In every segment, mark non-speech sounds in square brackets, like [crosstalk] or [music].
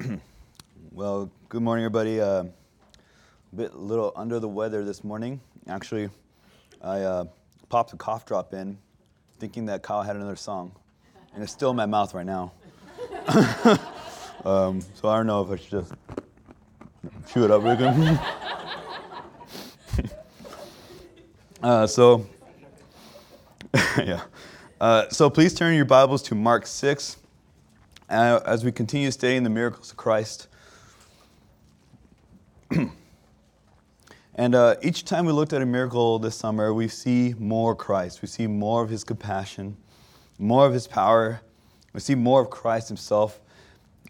[clears throat] Well, good morning, everybody. Uh, a bit, a little under the weather this morning. Actually, I uh, popped a cough drop in, thinking that Kyle had another song, and it's still in my mouth right now. [laughs] um, so I don't know if I should just chew it up real [laughs] uh, so, [laughs] yeah. Uh, so please turn your Bibles to Mark 6 uh, as we continue studying the miracles of Christ. [clears throat] and uh, each time we looked at a miracle this summer, we see more Christ. We see more of his compassion, more of his power. We see more of Christ himself.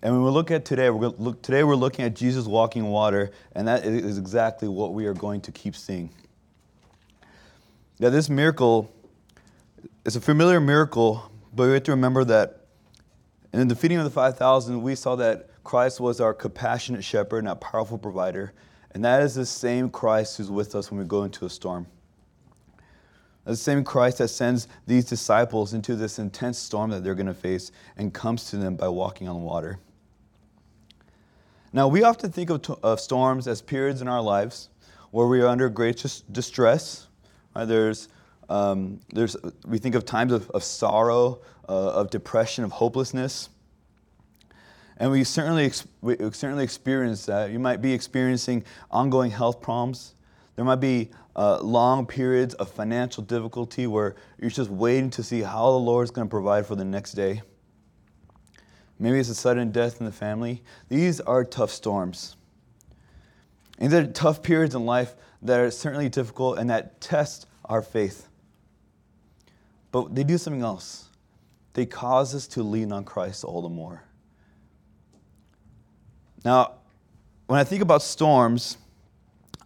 And when we look at today, we're look, today we're looking at Jesus walking water, and that is exactly what we are going to keep seeing. Now, this miracle is a familiar miracle, but we have to remember that in the feeding of the 5,000, we saw that Christ was our compassionate shepherd and our powerful provider. And that is the same Christ who's with us when we go into a storm. The same Christ that sends these disciples into this intense storm that they're going to face and comes to them by walking on water. Now, we often think of, of storms as periods in our lives where we are under great distress. Right? There's, um, there's, we think of times of, of sorrow, uh, of depression, of hopelessness. And we certainly, we certainly experience that. You might be experiencing ongoing health problems. There might be uh, long periods of financial difficulty where you're just waiting to see how the Lord is going to provide for the next day. Maybe it's a sudden death in the family. These are tough storms. And they're tough periods in life that are certainly difficult and that test our faith. But they do something else they cause us to lean on Christ all the more. Now, when I think about storms,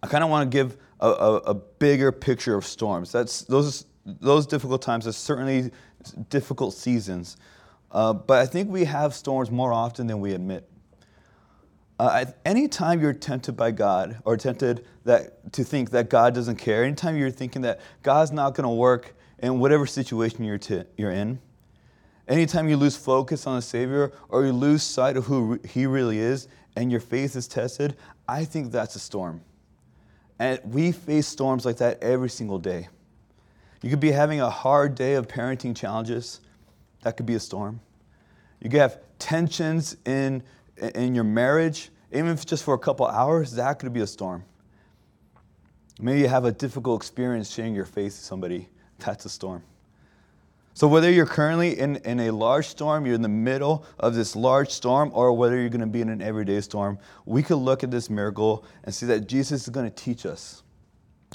I kind of want to give a, a, a, bigger picture of storms. That's, those, those difficult times are certainly difficult seasons. Uh, but I think we have storms more often than we admit. Uh, anytime you're tempted by God or tempted that, to think that God doesn't care, anytime you're thinking that God's not going to work in whatever situation you're, you're in, Anytime you lose focus on the Savior or you lose sight of who He really is and your faith is tested, I think that's a storm. And we face storms like that every single day. You could be having a hard day of parenting challenges, that could be a storm. You could have tensions in, in your marriage, even if it's just for a couple hours, that could be a storm. Maybe you have a difficult experience sharing your faith to somebody, that's a storm. So, whether you're currently in, in a large storm, you're in the middle of this large storm, or whether you're going to be in an everyday storm, we could look at this miracle and see that Jesus is going to teach us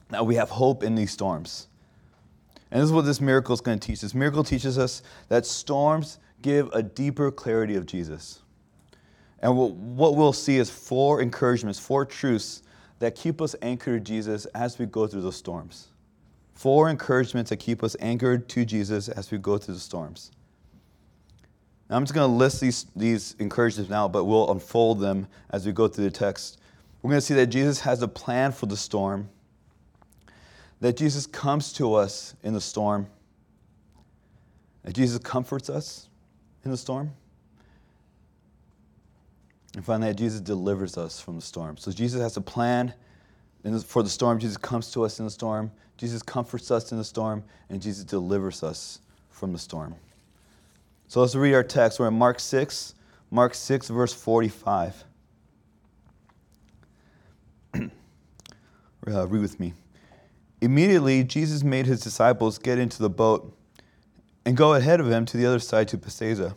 that we have hope in these storms. And this is what this miracle is going to teach. This miracle teaches us that storms give a deeper clarity of Jesus. And what we'll see is four encouragements, four truths that keep us anchored to Jesus as we go through the storms. Four encouragements that keep us anchored to Jesus as we go through the storms. Now, I'm just going to list these, these encouragements now, but we'll unfold them as we go through the text. We're going to see that Jesus has a plan for the storm, that Jesus comes to us in the storm, that Jesus comforts us in the storm, and finally, that Jesus delivers us from the storm. So, Jesus has a plan for the storm. Jesus comes to us in the storm. Jesus comforts us in the storm, and Jesus delivers us from the storm. So let's read our text. We're in Mark 6, Mark 6, verse 45. [clears throat] uh, read with me. Immediately, Jesus made his disciples get into the boat and go ahead of him to the other side to Bethsaida,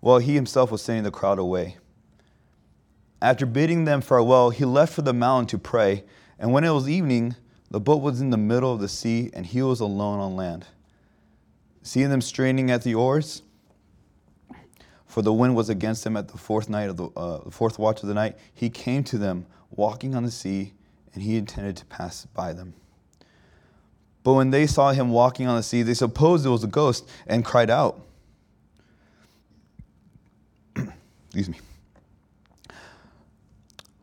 while he himself was sending the crowd away. After bidding them farewell, he left for the mountain to pray, and when it was evening, the boat was in the middle of the sea, and he was alone on land. Seeing them straining at the oars, for the wind was against them at the fourth night of the, uh, fourth watch of the night, he came to them, walking on the sea, and he intended to pass by them. But when they saw him walking on the sea, they supposed it was a ghost and cried out. [clears throat] Excuse me.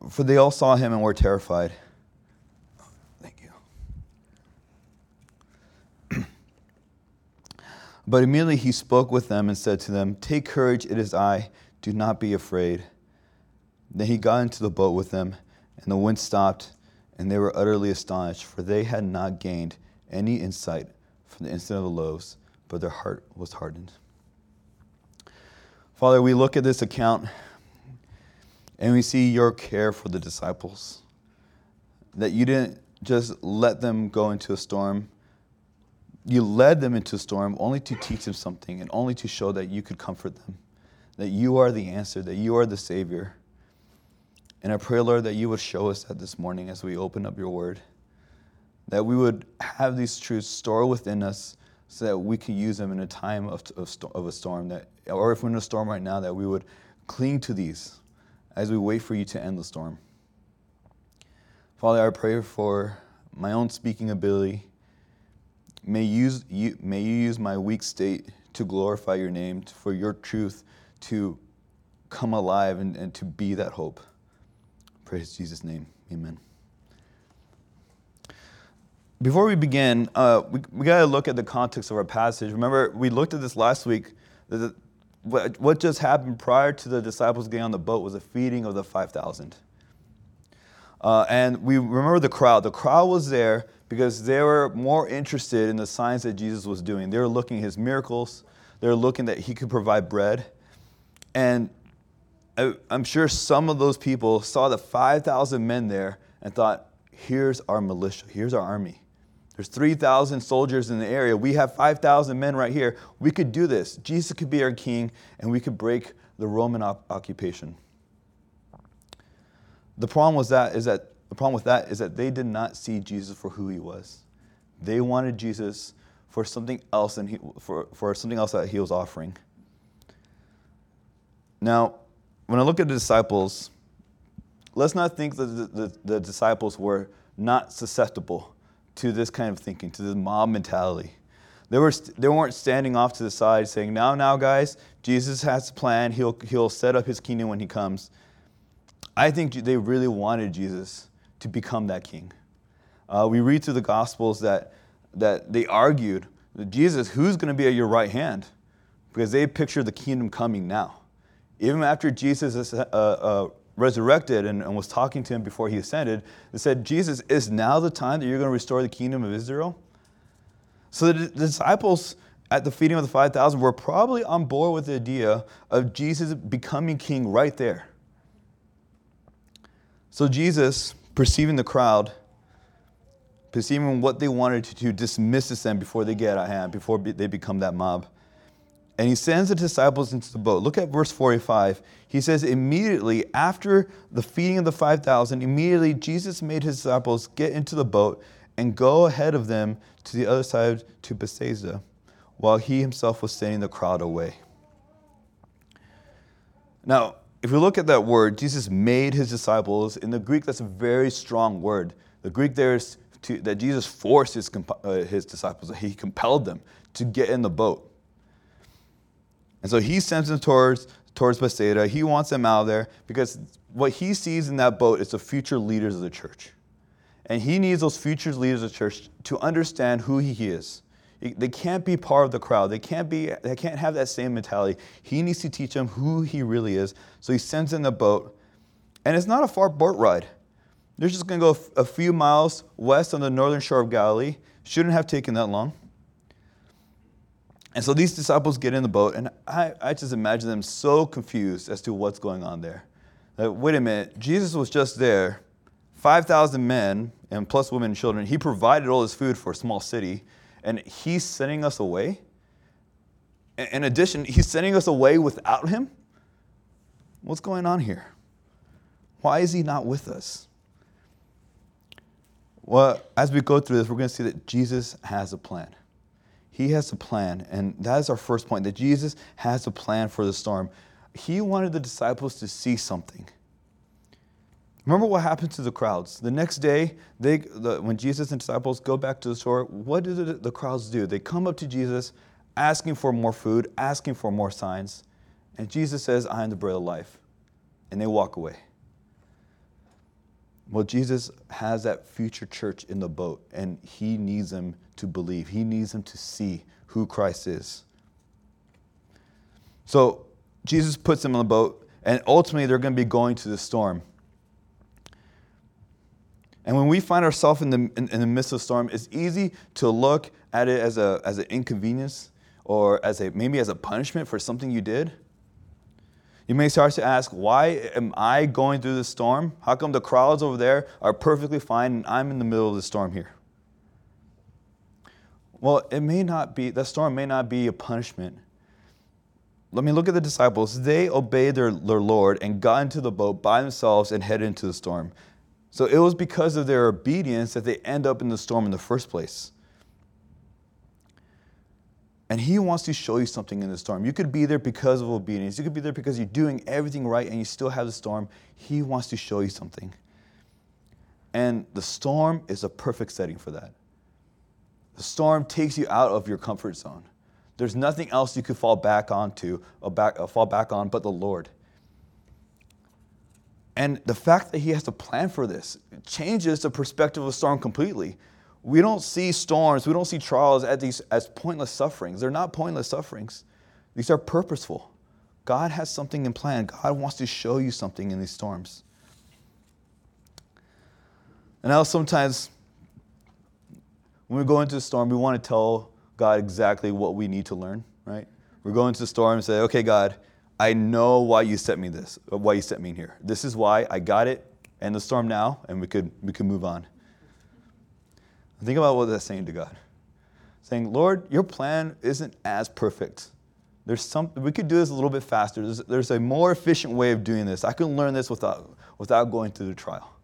For they all saw him and were terrified. Thank you. [clears throat] but immediately he spoke with them and said to them, Take courage, it is I. Do not be afraid. Then he got into the boat with them, and the wind stopped, and they were utterly astonished, for they had not gained any insight from the instant of the loaves, but their heart was hardened. Father, we look at this account and we see your care for the disciples. That you didn't just let them go into a storm, you led them into a storm only to teach them something and only to show that you could comfort them, that you are the answer, that you are the Savior. And I pray, Lord, that you would show us that this morning as we open up your word, that we would have these truths store within us so that we can use them in a time of, of, of a storm, that, or if we're in a storm right now, that we would cling to these as we wait for you to end the storm. Father, I pray for my own speaking ability. May, use, you, may you use my weak state to glorify your name, for your truth to come alive and, and to be that hope. Praise Jesus' name. Amen. Before we begin, uh, we, we got to look at the context of our passage. Remember, we looked at this last week. The, what, just happened prior to the disciples getting on the boat was a feeding of the 5,000. Uh, and we remember the crowd. The crowd was there because they were more interested in the signs that Jesus was doing. They were looking his miracles, they were looking that he could provide bread. And I'm sure some of those people saw the 5,000 men there and thought, here's our militia, here's our army. There's 3,000 soldiers in the area. We have 5,000 men right here. We could do this. Jesus could be our king, and we could break the Roman op- occupation. The problem was that is that the problem with that is that they did not see Jesus for who he was. They wanted Jesus for something else and for, for something else that he was offering. Now, when I look at the disciples, let's not think that the, the, the disciples were not susceptible to this kind of thinking, to this mob mentality. They, were, they weren't standing off to the side saying, now, now, guys, Jesus has a plan. He'll, he'll set up his kingdom when he comes. I think they really wanted Jesus to become that king. Uh, we read through the Gospels that, that they argued, Jesus, who's going to be at your right hand? Because they pictured the kingdom coming now even after Jesus uh, uh, resurrected and, and was talking to him before he ascended, they said, Jesus, is now the time that you're going to restore the kingdom of Israel? So the, disciples at the feeding of the 5,000 were probably on board with the idea of Jesus becoming king right there. So Jesus, perceiving the crowd, perceiving what they wanted to do, dismisses them before they get out of hand, before they become that mob. And he sends the disciples into the boat. Look at verse 45. He says, Immediately after the feeding of the 5,000, immediately Jesus made his disciples get into the boat and go ahead of them to the other side to Bethsaida, while he himself was sending the crowd away. Now, if we look at that word, Jesus made his disciples. In the Greek, that's a very strong word. The Greek there is to, that Jesus forced his, uh, his disciples, he compelled them to get in the boat. And so he sends them towards, towards Bethsaida. He wants them out of there because what he sees in that boat is the future leaders of the church. And he needs those future leaders of the church to understand who he is. They can't be part of the crowd. They can't, be, they can't have that same mentality. He needs to teach them who he really is. So he sends in the boat. And it's not a far boat ride. They're just going to go a few miles west on the northern shore of Galilee. Shouldn't have taken that long. And so these disciples get in the boat, and I, I just imagine them so confused as to what's going on there. Like, wait a minute, Jesus was just there, 5,000 men, and plus women and children. He provided all this food for a small city, and he's sending us away? In addition, he's sending us away without him? What's going on here? Why is he not with us? Well, as we go through this, we're going to see that Jesus has a plan. He has a plan, and that is our first point that Jesus has a plan for the storm. He wanted the disciples to see something. Remember what happened to the crowds. The next day, they, the, when Jesus and disciples go back to the shore, what do the, the crowds do? They come up to Jesus asking for more food, asking for more signs. And Jesus says, I am the bread of life. And they walk away. Well, Jesus has that future church in the boat, and he needs them to believe. He needs them to see who Christ is. So Jesus puts them on the boat, And ultimately, they're going to be going to the storm. And when we find ourselves in the, in, in, the midst of a storm, it's easy to look at it as, a, as an inconvenience or as a, maybe as a punishment for something you did. You may start to ask, why am I going through the storm? How come the crowds over there are perfectly fine and I'm in the middle of the storm here? Well, it may not be, the storm may not be a punishment. Let me look at the disciples. They obeyed their, their Lord and got into the boat by themselves and headed into the storm. So it was because of their obedience that they end up in the storm in the first place. And he wants to show you something in the storm. You could be there because of obedience. You could be there because you're doing everything right and you still have the storm. He wants to show you something. And the storm is a perfect setting for that. The storm takes you out of your comfort zone. There's nothing else you could fall back onto, or back, or fall back on, but the Lord. And the fact that He has a plan for this changes the perspective of the storm completely. We don't see storms, we don't see trials as, these, as pointless sufferings. They're not pointless sufferings, these are purposeful. God has something in plan. God wants to show you something in these storms. And now sometimes when we go into a storm, we want to tell God exactly what we need to learn, right? We're going to the storm and say, okay, God, I know why you set me this, why you set me in here. This is why I got it, and the storm now, and we could we could move on. Think about what that's saying to God. Saying, Lord, your plan isn't as perfect. There's some, we could do this a little bit faster. There's, there's a more efficient way of doing this. I can learn this without, without going through the trial.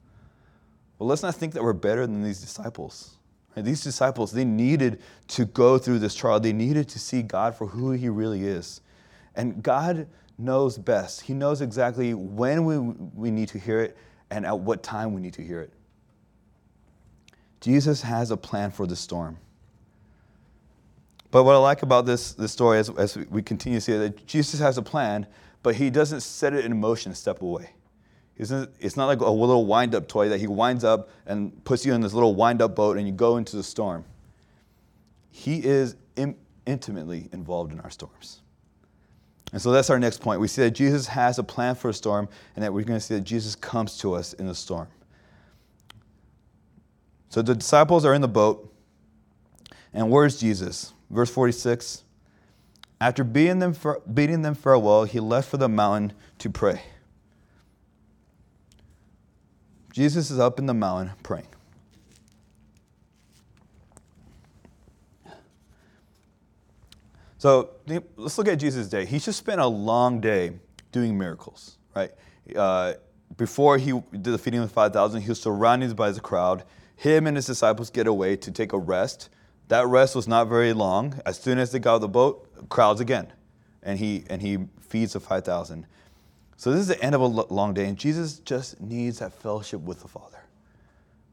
But let's not think that we're better than these disciples. Right? These disciples, they needed to go through this trial. They needed to see God for who He really is. And God knows best. He knows exactly when we, we need to hear it and at what time we need to hear it. Jesus has a plan for the storm. But what I like about this, this story as, as we continue to see it, that Jesus has a plan, but he doesn't set it in motion step away. It's not like a little wind up toy that he winds up and puts you in this little wind up boat and you go into the storm. He is in, intimately involved in our storms. And so that's our next point. We see that Jesus has a plan for a storm, and that we're going to see that Jesus comes to us in the storm. So the disciples are in the boat, and where's Jesus? Verse 46 After bidding them, bidding them farewell, he left for the mountain to pray. Jesus is up in the mountain praying. So let's look at Jesus' day. He just spent a long day doing miracles, right? Uh, before he did the feeding of the 5,000, he was surrounded by the crowd. Him and his disciples get away to take a rest. That rest was not very long. As soon as they got out of the boat, crowds again. And he, and he feeds the 5,000. So this is the end of a long day, and Jesus just needs that fellowship with the Father.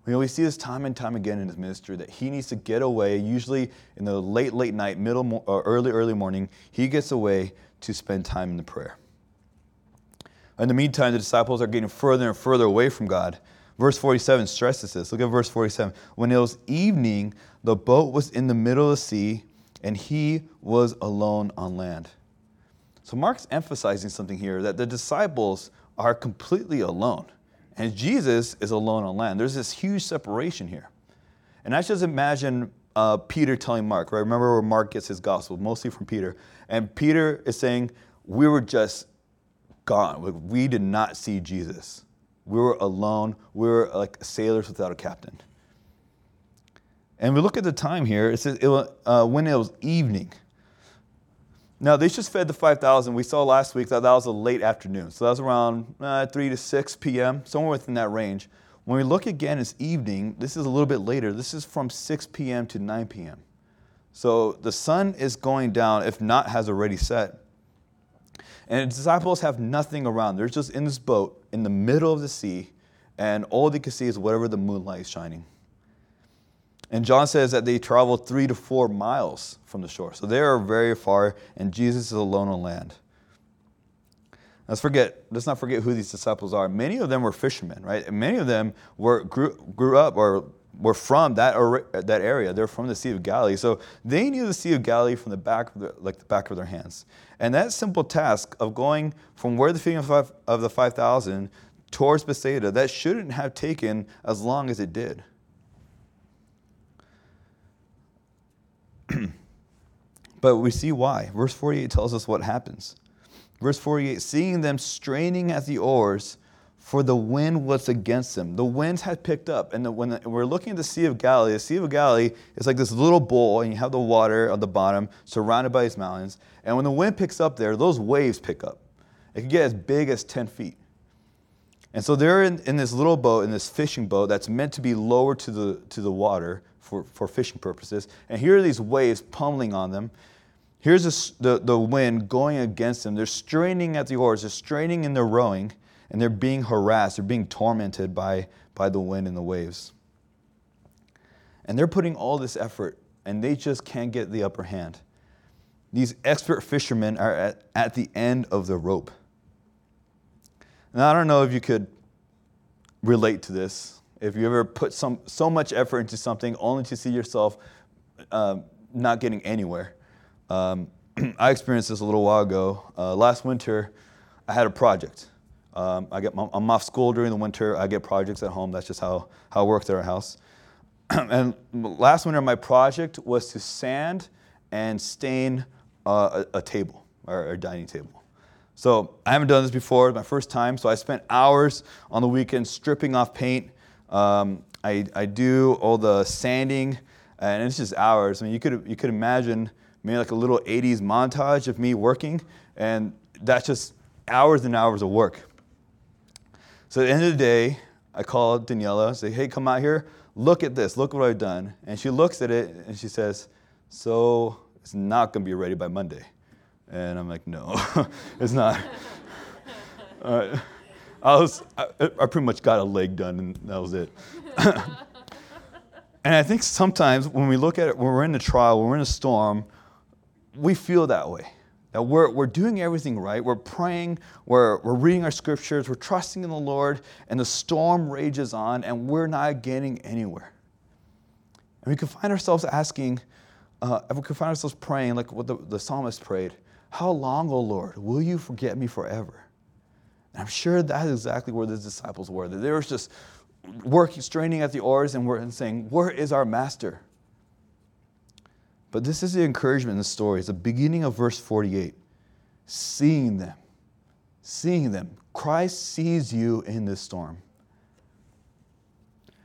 We always see this time and time again in his ministry that he needs to get away, usually in the late, late night, middle, or early, early morning. He gets away to spend time in the prayer. In the meantime, the disciples are getting further and further away from God. Verse 47 stresses this. Look at verse 47. When it was evening, the boat was in the middle of the sea, and he was alone on land. So Mark's emphasizing something here that the disciples are completely alone, and Jesus is alone on land. There's this huge separation here. And I just imagine uh, Peter telling Mark, right? Remember where Mark gets his gospel, mostly from Peter. And Peter is saying, We were just gone. We did not see Jesus. We were alone. We were like sailors without a captain. And we look at the time here. It says it was, uh, when it was evening. Now, they just fed the 5,000. We saw last week that that was a late afternoon. So that was around uh, 3 to 6 p.m., somewhere within that range. When we look again, it's evening. This is a little bit later. This is from 6 p.m. to 9 p.m. So the sun is going down, if not has already set. And the disciples have nothing around. They're just in this boat in the middle of the sea, and all they can see is whatever the moonlight is shining. And John says that they traveled three to four miles from the shore. So they are very far, and Jesus is alone on land. Let's forget, let's not forget who these disciples are. Many of them were fishermen, right? And many of them were grew, grew up or were from that, that area. They're from the Sea of Galilee. So they knew the Sea of Galilee from the back of their, like the back of their hands. And that simple task of going from where the feeding of, of the 5,000 towards Bethsaida, that shouldn't have taken as long as it did. [clears throat] but we see why. Verse 48 tells us what happens. Verse 48 seeing them straining at the oars, for the wind was against them. The winds had picked up. And the, when the, we're looking at the Sea of Galilee, the Sea of Galilee is like this little bowl, and you have the water on the bottom surrounded by these mountains. And when the wind picks up there, those waves pick up. It can get as big as 10 feet. And so they're in, in this little boat, in this fishing boat that's meant to be lower to the, to the water for, for fishing purposes. And here are these waves pummeling on them. Here's the, the wind going against them. They're straining at the oars, they're straining in their rowing and they're being harassed, they're being tormented by, by the wind and the waves. And they're putting all this effort, and they just can't get the upper hand. These expert fishermen are at, at the end of the rope. Now, I don't know if you could relate to this. If you ever put some, so much effort into something only to see yourself uh, not getting anywhere. Um, [clears throat] I experienced this a little while ago. Uh, last winter, I had a project. Um, I get, I'm off school during the winter. I get projects at home. That's just how, how it works at our house. [clears throat] and last winter, my project was to sand and stain uh, a, a, table or a dining table. So I haven't done this before. It's my first time. So I spent hours on the weekend stripping off paint. Um, I, I do all the sanding, and it's just hours. I mean, you could you could imagine maybe like a little 80s montage of me working, and that's just hours and hours of work. So at the end of the day, I call Daniela, say, hey, come out here, look at this, look what I've done. And she looks at it and she says, so it's not going to be ready by Monday. And I'm like, no, [laughs] it's not. [laughs] uh, I, was, I, I pretty much got a leg done and that was it. [laughs] and I think sometimes when we look at it, when we're in a trial, when we're in a storm, we feel that way. That we're, we're doing everything right. We're praying, we're, we're reading our scriptures, we're trusting in the Lord, and the storm rages on, and we're not getting anywhere. And we can find ourselves asking, uh, we can find ourselves praying like what the, the psalmist prayed How long, O Lord, will you forget me forever? And I'm sure that is exactly where the disciples were. They were just working, straining at the oars, and we're saying, Where is our master? But this is the encouragement in the story. It's the beginning of verse 48. Seeing them, seeing them. Christ sees you in this storm.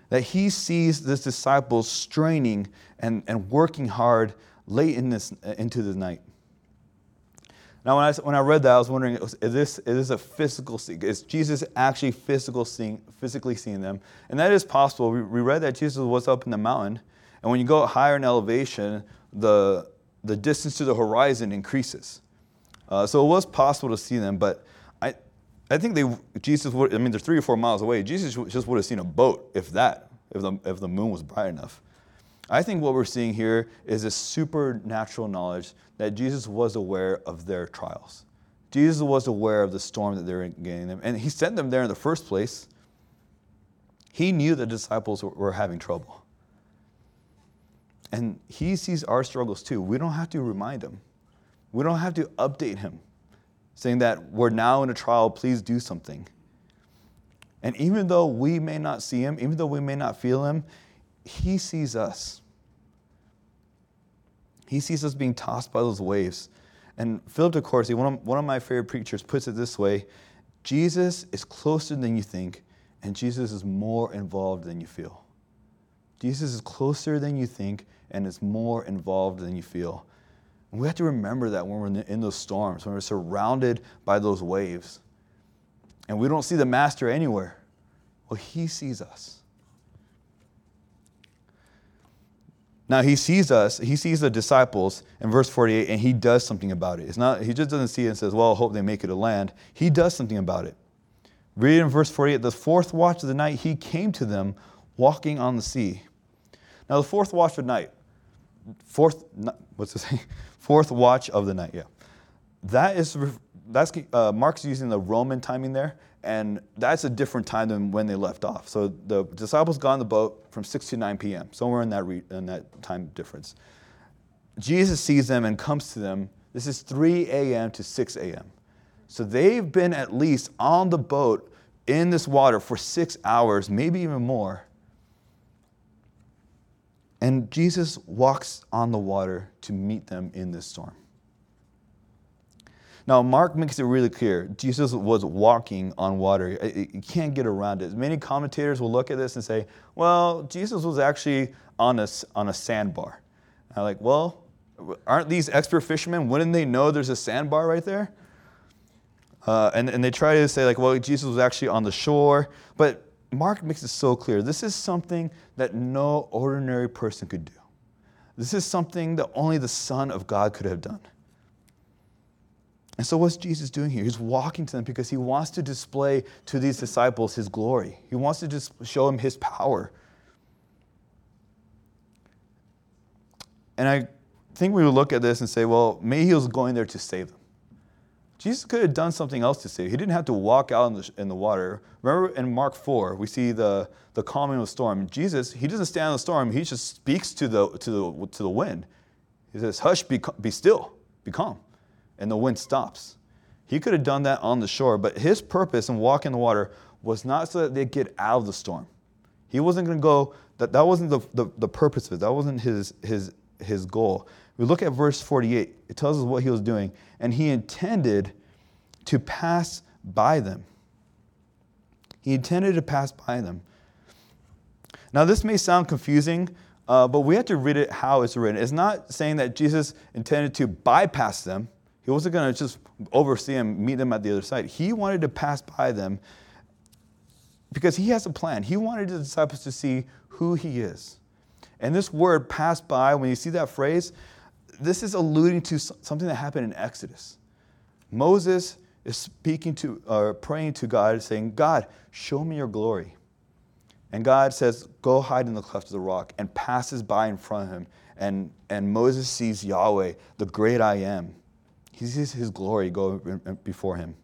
That he sees this disciples straining and, and working hard late in this, into the night. Now, when I, when I read that, I was wondering, is this, is this a physical scene? Is Jesus actually physical seeing, physically seeing them? And that is possible. We, we read that Jesus was up in the mountain. And when you go higher in elevation, the, the distance to the horizon increases. Uh, so it was possible to see them, but I, I think they, Jesus would, I mean, they're three or four miles away. Jesus just would have seen a boat, if that, if the, if the moon was bright enough. I think what we're seeing here is a supernatural knowledge that Jesus was aware of their trials. Jesus was aware of the storm that they were getting them, and he sent them there in the first place. He knew the disciples were having trouble. And he sees our struggles too. We don't have to remind him, we don't have to update him, saying that we're now in a trial, please do something. And even though we may not see him, even though we may not feel him, he sees us. He sees us being tossed by those waves. And Philip de Courcy, one of, one of my favorite preachers, puts it this way Jesus is closer than you think, and Jesus is more involved than you feel. Jesus is closer than you think, and is more involved than you feel. And we have to remember that when we're in those storms, when we're surrounded by those waves, and we don't see the Master anywhere. Well, He sees us. Now he sees us, he sees the disciples in verse 48, and he does something about it. It's not, he just doesn't see it and says, Well, I hope they make it to land. He does something about it. Read in verse 48, the fourth watch of the night, he came to them walking on the sea. Now, the fourth watch of night, fourth, what's say? [laughs] Fourth watch of the night, yeah. That is that's uh, Mark's using the Roman timing there, and that's a different time than when they left off. So the disciples got on the boat from 6 to 9 p.m., somewhere in that, re- in that time difference. Jesus sees them and comes to them. This is 3 a.m. to 6 a.m. So they've been at least on the boat in this water for six hours, maybe even more. And Jesus walks on the water to meet them in this storm. Now, Mark makes it really clear Jesus was walking on water. You can't get around it. Many commentators will look at this and say, well, Jesus was actually on a, on a sandbar. I'm like, well, aren't these expert fishermen, wouldn't they know there's a sandbar right there? Uh, and, and they try to say, like, well, Jesus was actually on the shore. But Mark makes it so clear this is something that no ordinary person could do. This is something that only the Son of God could have done. And so, what's Jesus doing here? He's walking to them because he wants to display to these disciples his glory. He wants to just show them his power. And I think we would look at this and say, well, maybe he was going there to save them. Jesus could have done something else to save. He didn't have to walk out in the, in the water. Remember in Mark 4, we see the, the calming of the storm. Jesus, he doesn't stand in the storm, he just speaks to the, to the, to the wind. He says, Hush, be, be still, be calm and the wind stops. He could have done that on the shore, but his purpose in walking the water was not so that they'd get out of the storm. He wasn't going to go, that, that wasn't the, the, the purpose of it. That wasn't his, his, his goal. We look at verse 48. It tells us what he was doing. And he intended to pass by them. He intended to pass by them. Now, this may sound confusing, uh, but we have to read it how it's written. It's not saying that Jesus intended to bypass them. He wasn't going to just oversee them, meet them at the other side. He wanted to pass by them because he has a plan. He wanted the disciples to see who he is. And this word pass by, when you see that phrase, this is alluding to something that happened in Exodus. Moses is speaking to or praying to God, saying, God, show me your glory. And God says, Go hide in the cleft of the rock, and passes by in front of him. And, and Moses sees Yahweh, the great I am. He sees his glory go before him.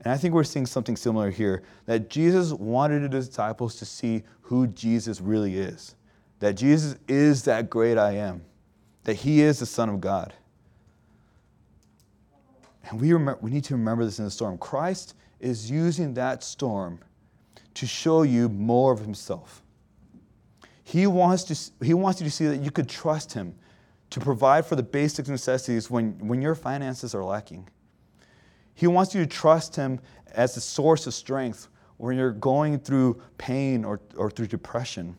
And I think we're seeing something similar here that Jesus wanted his disciples to see who Jesus really is. That Jesus is that great I am. That he is the Son of God. And we, remember, we need to remember this in the storm. Christ is using that storm to show you more of himself. He wants, to, he wants you to see that you could trust him, to provide for the basic necessities when, when your finances are lacking. He wants you to trust Him as the source of strength when you're going through pain or, or through depression.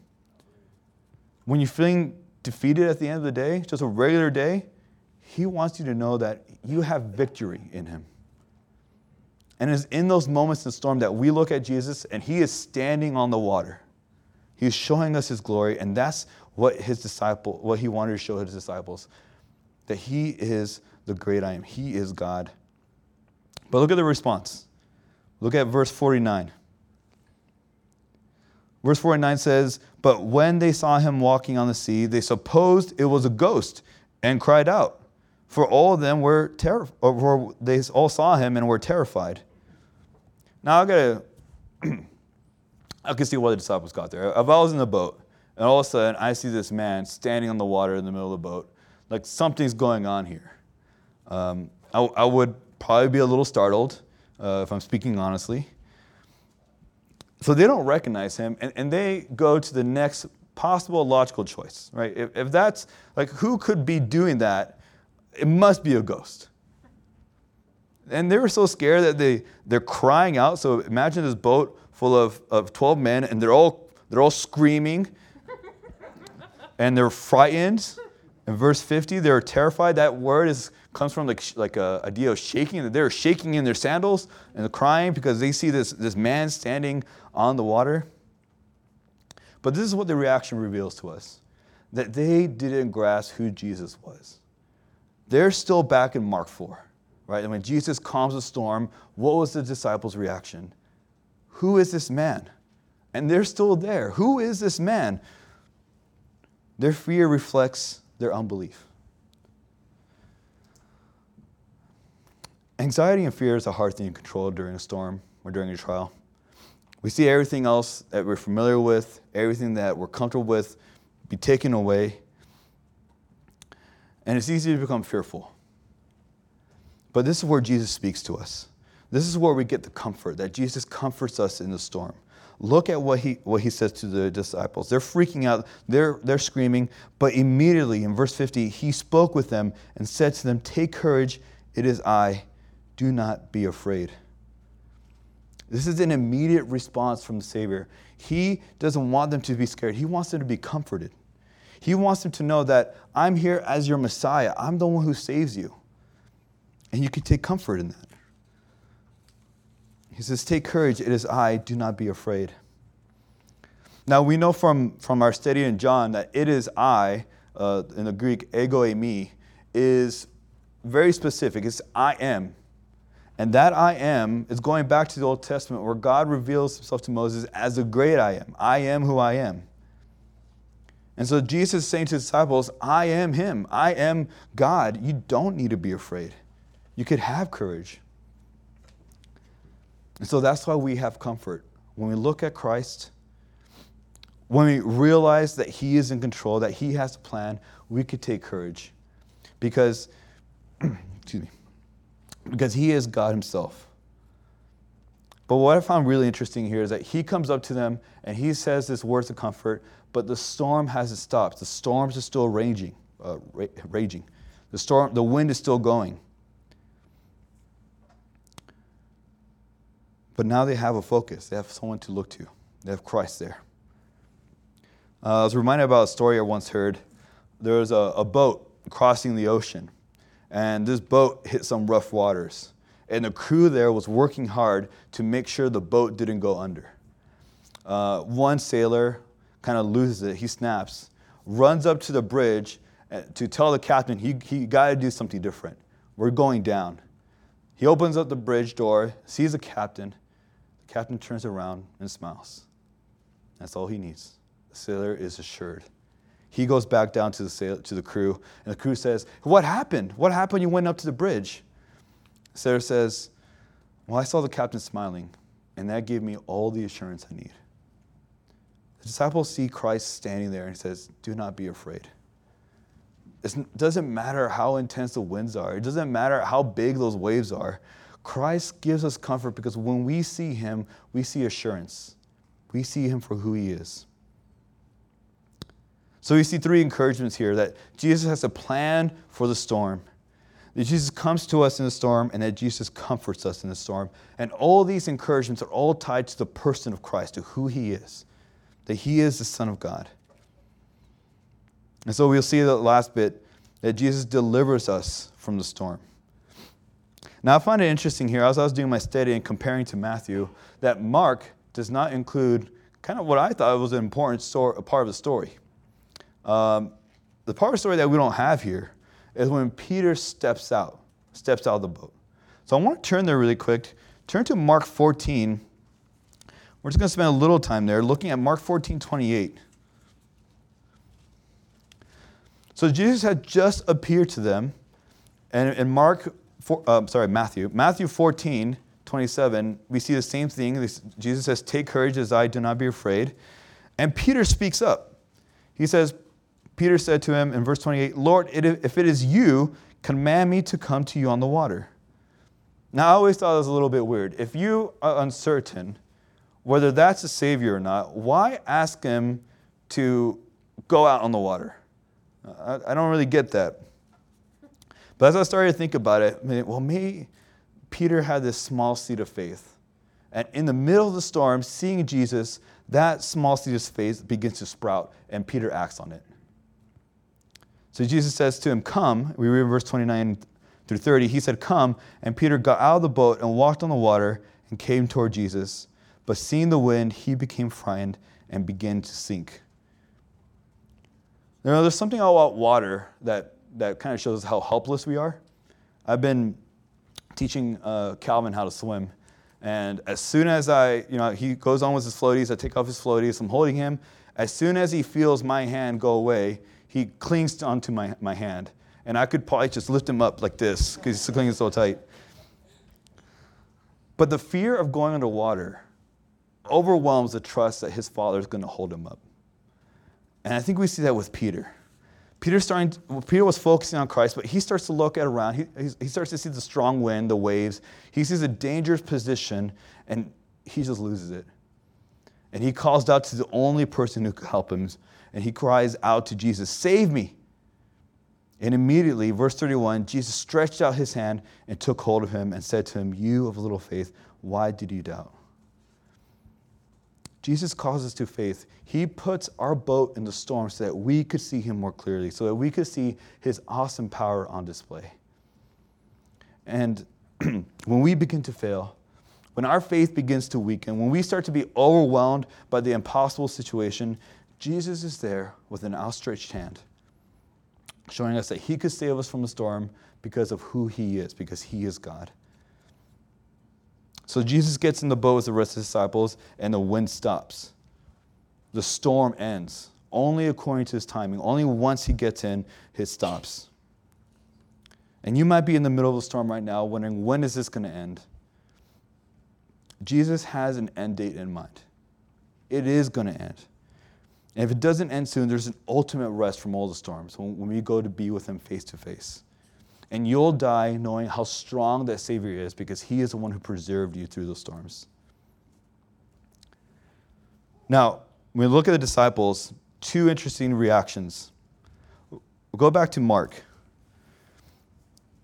When you're feeling defeated at the end of the day, just a regular day, He wants you to know that you have victory in Him. And it's in those moments in storm that we look at Jesus and He is standing on the water. He's showing us His glory, and that's what his disciple, what he wanted to show his disciples, that he is the great I am. He is God. But look at the response. Look at verse 49. Verse 49 says, But when they saw him walking on the sea, they supposed it was a ghost and cried out. For all of them were terrified, or they all saw him and were terrified. Now I gotta, [clears throat] I can see why the disciples got there. If I was in the boat and all of a sudden, I see this man standing on the water in the middle of the boat. Like something's going on here. Um, I, I, would probably be a little startled, uh, if I'm speaking honestly. So they don't recognize him, and, and they go to the next possible logical choice, right? If, if that's like who could be doing that, it must be a ghost. And they were so scared that they, they're crying out. So imagine this boat full of, of 12 men, and they're all, they're all screaming [laughs] and they're frightened. In verse 50, they're terrified. That word is, comes from like, like a idea of shaking. They're shaking in their sandals and crying because they see this, this man standing on the water. But this is what the reaction reveals to us that they didn't grasp who Jesus was. They're still back in Mark 4, right? And when Jesus calms the storm, what was the disciples' reaction? Who is this man? And they're still there. Who is this man? Their fear reflects their unbelief. Anxiety and fear is a hard thing to control during a storm or during a trial. We see everything else that we're familiar with, everything that we're comfortable with, be taken away. And it's easy to become fearful. But this is where Jesus speaks to us. This is where we get the comfort that Jesus comforts us in the storm. Look at what he, what he says to the disciples. They're freaking out, they're, they're screaming, but immediately in verse 50, he spoke with them and said to them, Take courage, it is I, do not be afraid. This is an immediate response from the Savior. He doesn't want them to be scared, He wants them to be comforted. He wants them to know that I'm here as your Messiah, I'm the one who saves you. And you can take comfort in that. He says, Take courage, it is I, do not be afraid. Now, we know from, from our study in John that it is I, uh, in the Greek, ego eimi, is very specific. It's I am. And that I am is going back to the Old Testament where God reveals himself to Moses as the great I am. I am who I am. And so Jesus is saying to his disciples, I am him. I am God. You don't need to be afraid. You could have courage. And so that's why we have comfort. When we look at Christ, when we realize that He is in control, that He has a plan, we could take courage. Because, [clears throat] excuse me, because He is God Himself. But what I found really interesting here is that He comes up to them and He says this words of comfort, but the storm hasn't stopped. The storms are still raging, uh, raging. The storm, the wind is still going. But now they have a focus, they have someone to look to, they have Christ there. Uh, I was reminded about a story I once heard. There was a, a boat crossing the ocean, and this boat hit some rough waters. And the crew there was working hard to make sure the boat didn't go under. Uh, one sailor kind of loses it, he snaps, runs up to the bridge uh, to tell the captain he, he got to do something different. We're going down. He opens up the bridge door, sees the captain, The captain turns around and smiles. That's all he needs. The sailor is assured. He goes back down to the, sailor, to the crew, and the crew says, What happened? What happened? You went up to the bridge. Sarah says, Well, I saw the captain smiling, and that gave me all the assurance I need. The disciples see Christ standing there and he says, Do not be afraid. It doesn't matter how intense the winds are, it doesn't matter how big those waves are. Christ gives us comfort because when we see him, we see assurance. We see him for who he is. So we see three encouragements here that Jesus has a plan for the storm, that Jesus comes to us in the storm, and that Jesus comforts us in the storm. And all these encouragements are all tied to the person of Christ, to who he is, that he is the Son of God. And so we'll see the last bit that Jesus delivers us from the storm. Now, I find it interesting here, as I was doing my study and comparing to Matthew, that Mark does not include kind of what I thought was an important story, a part of the story. Um, the part of the story that we don't have here is when Peter steps out, steps out of the boat. So I want to turn there really quick. Turn to Mark 14. We're just going to spend a little time there looking at Mark 14, 28. So Jesus had just appeared to them, and in Mark four, uh, sorry, Matthew. Matthew 14, 27, we see the same thing. Jesus says, Take courage as I, do not be afraid. And Peter speaks up. He says, Peter said to him in verse 28, Lord, if it is you, command me to come to you on the water. Now, I always thought it was a little bit weird. If you are uncertain whether that's a Savior or not, why ask him to go out on the water? I, I don't really get that. But as I started to think about it, well, maybe Peter had this small seed of faith. And in the middle of the storm, seeing Jesus, that small seed of faith begins to sprout, and Peter acts on it. So Jesus says to him, Come. We read verse 29 through 30. He said, Come. And Peter got out of the boat and walked on the water and came toward Jesus. But seeing the wind, he became frightened and began to sink. You know, there's something about water that that kind of shows us how helpless we are. I've been teaching uh, Calvin how to swim. And as soon as I, you know, he goes on with his floaties, I take off his floaties, I'm holding him. As soon as he feels my hand go away, he clings onto my, my hand. And I could probably just lift him up like this because he's clinging so tight. But the fear of going underwater overwhelms the trust that his father is going to hold him up. And I think we see that with Peter. Peter, starting, Peter was focusing on Christ, but he starts to look at around. He, he starts to see the strong wind, the waves. He sees a dangerous position, and he just loses it. And he calls out to the only person who could help him, and he cries out to Jesus, Save me. And immediately, verse 31, Jesus stretched out his hand and took hold of him and said to him, You of little faith, why did you doubt? Jesus calls us to faith. He puts our boat in the storm so that we could see him more clearly, so that we could see his awesome power on display. And [clears throat] when we begin to fail, when our faith begins to weaken, when we start to be overwhelmed by the impossible situation, Jesus is there with an outstretched hand, showing us that he could save us from the storm because of who he is, because he is God. So Jesus gets in the boat with the rest of the disciples, and the wind stops. The storm ends, only according to his timing. Only once he gets in, it stops. And you might be in the middle of a storm right now, wondering, when is this going to end? Jesus has an end date in mind. It is going to end. And if it doesn't end soon, there's an ultimate rest from all the storms when, we go to be with him face to face. And you'll die knowing how strong that Savior is because He is the one who preserved you through those storms. Now, when we look at the disciples, two interesting reactions. We'll go back to Mark,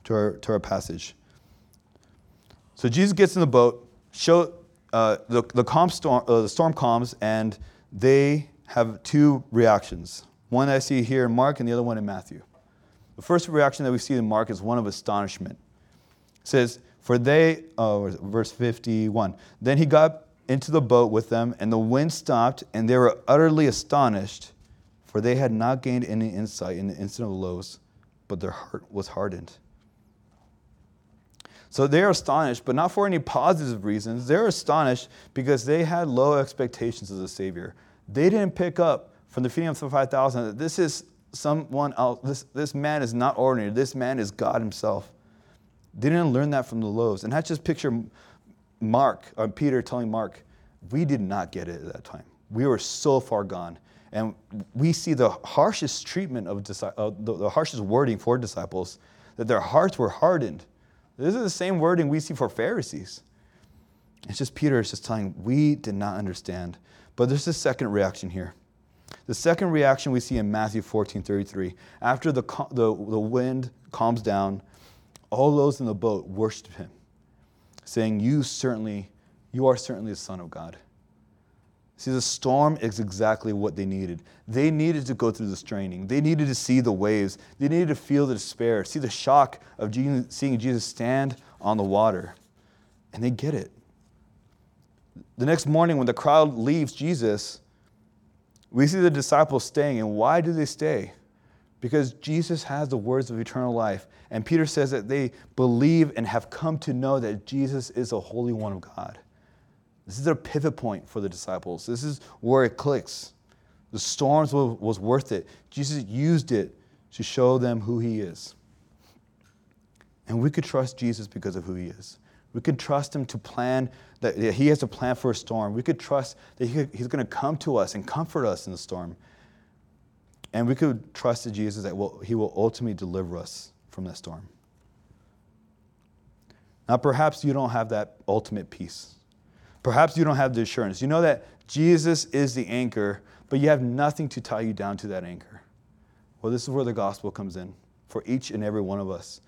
to our, to our passage. So Jesus gets in the boat, show, uh, the, the, calm storm, uh, the storm calms, and they have two reactions. One I see here in Mark, and the other one in Matthew. The first reaction that we see in Mark is one of astonishment. It says, For they, oh, verse 51, then he got into the boat with them, and the wind stopped, and they were utterly astonished, for they had not gained any insight in the instant of lows, but their heart was hardened. So they're astonished, but not for any positive reasons. They're astonished because they had low expectations of the Savior. They didn't pick up from the feeding of the 5,000 that this is someone else. This, this man is not ordinary. This man is God himself. They didn't learn that from the loaves. And I just picture Mark, or Peter telling Mark, we did not get it at that time. We were so far gone. And we see the harshest treatment of uh, the, the harshest wording for disciples, that their hearts were hardened. This is the same wording we see for Pharisees. It's just Peter is just telling, we did not understand. But there's a second reaction here. The second reaction we see in Matthew 14 33. After the, the, the wind calms down, all those in the boat worship him, saying, You certainly, you are certainly the Son of God. See, the storm is exactly what they needed. They needed to go through the straining. They needed to see the waves. They needed to feel the despair, see the shock of Jesus, seeing Jesus stand on the water. And they get it. The next morning, when the crowd leaves Jesus, we see the disciples staying, and why do they stay? Because Jesus has the words of eternal life. And Peter says that they believe and have come to know that Jesus is the Holy One of God. This is a pivot point for the disciples. This is where it clicks. The storms was worth it. Jesus used it to show them who he is. And we could trust Jesus because of who he is. We could trust him to plan that he has a plan for a storm. We could trust that he, he's going to come to us and comfort us in the storm. And we could trust in Jesus that will, he will ultimately deliver us from that storm. Now, perhaps you don't have that ultimate peace. Perhaps you don't have the assurance. You know that Jesus is the anchor, but you have nothing to tie you down to that anchor. Well, this is where the gospel comes in for each and every one of us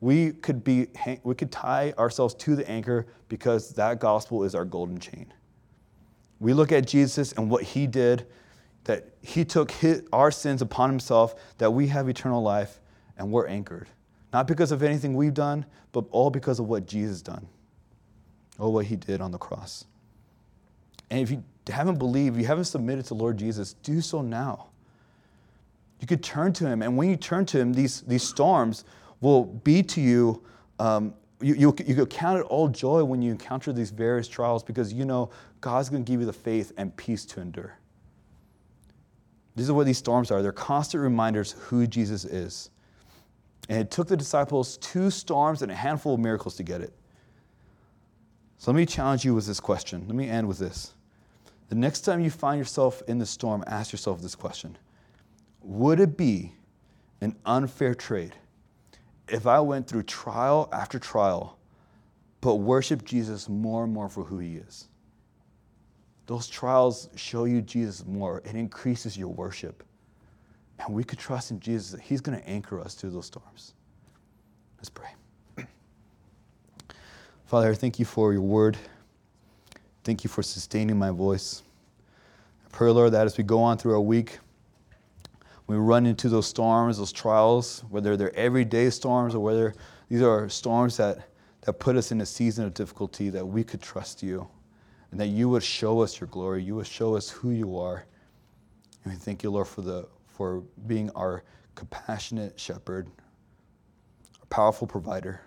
we could be we could tie ourselves to the anchor because that gospel is our golden chain. We look at jesus and what he did that he took his, our sins upon himself that we have eternal life and we're anchored. Not because of anything we've done but all because of what jesus done or what he did on the cross. And if you haven't believed you haven't submitted to lord jesus do so now. You could turn to him and when you turn to him these, these storms will be to you. Um, you, you, you count it all joy when you encounter these various trials because you know God's going to give you the faith and peace to endure. This is what these storms are. They're constant reminders who Jesus is. And it took the disciples two storms and a handful of miracles to get it. So let me challenge you with this question. Let me end with this. The next time you find yourself in the storm, ask yourself this question Would it be an unfair trade if I went through trial after trial, but worship Jesus more and more for who he is? Those trials show you Jesus more, it increases your worship. And we could trust in Jesus that he's going to anchor us through those storms. Let's pray. [clears throat] Father, thank you for your word. Thank you for sustaining my voice. I pray, Lord, that as we go on through our week, we run into those storms, those trials, whether they're everyday storms or whether these are storms that, that put us in a season of difficulty, that we could trust you and that you would show us your glory. You would show us who you are. And we thank you, Lord, for, the, for being our compassionate shepherd, our powerful provider.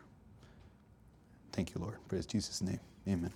Thank you, Lord. Praise Jesus' name. Amen.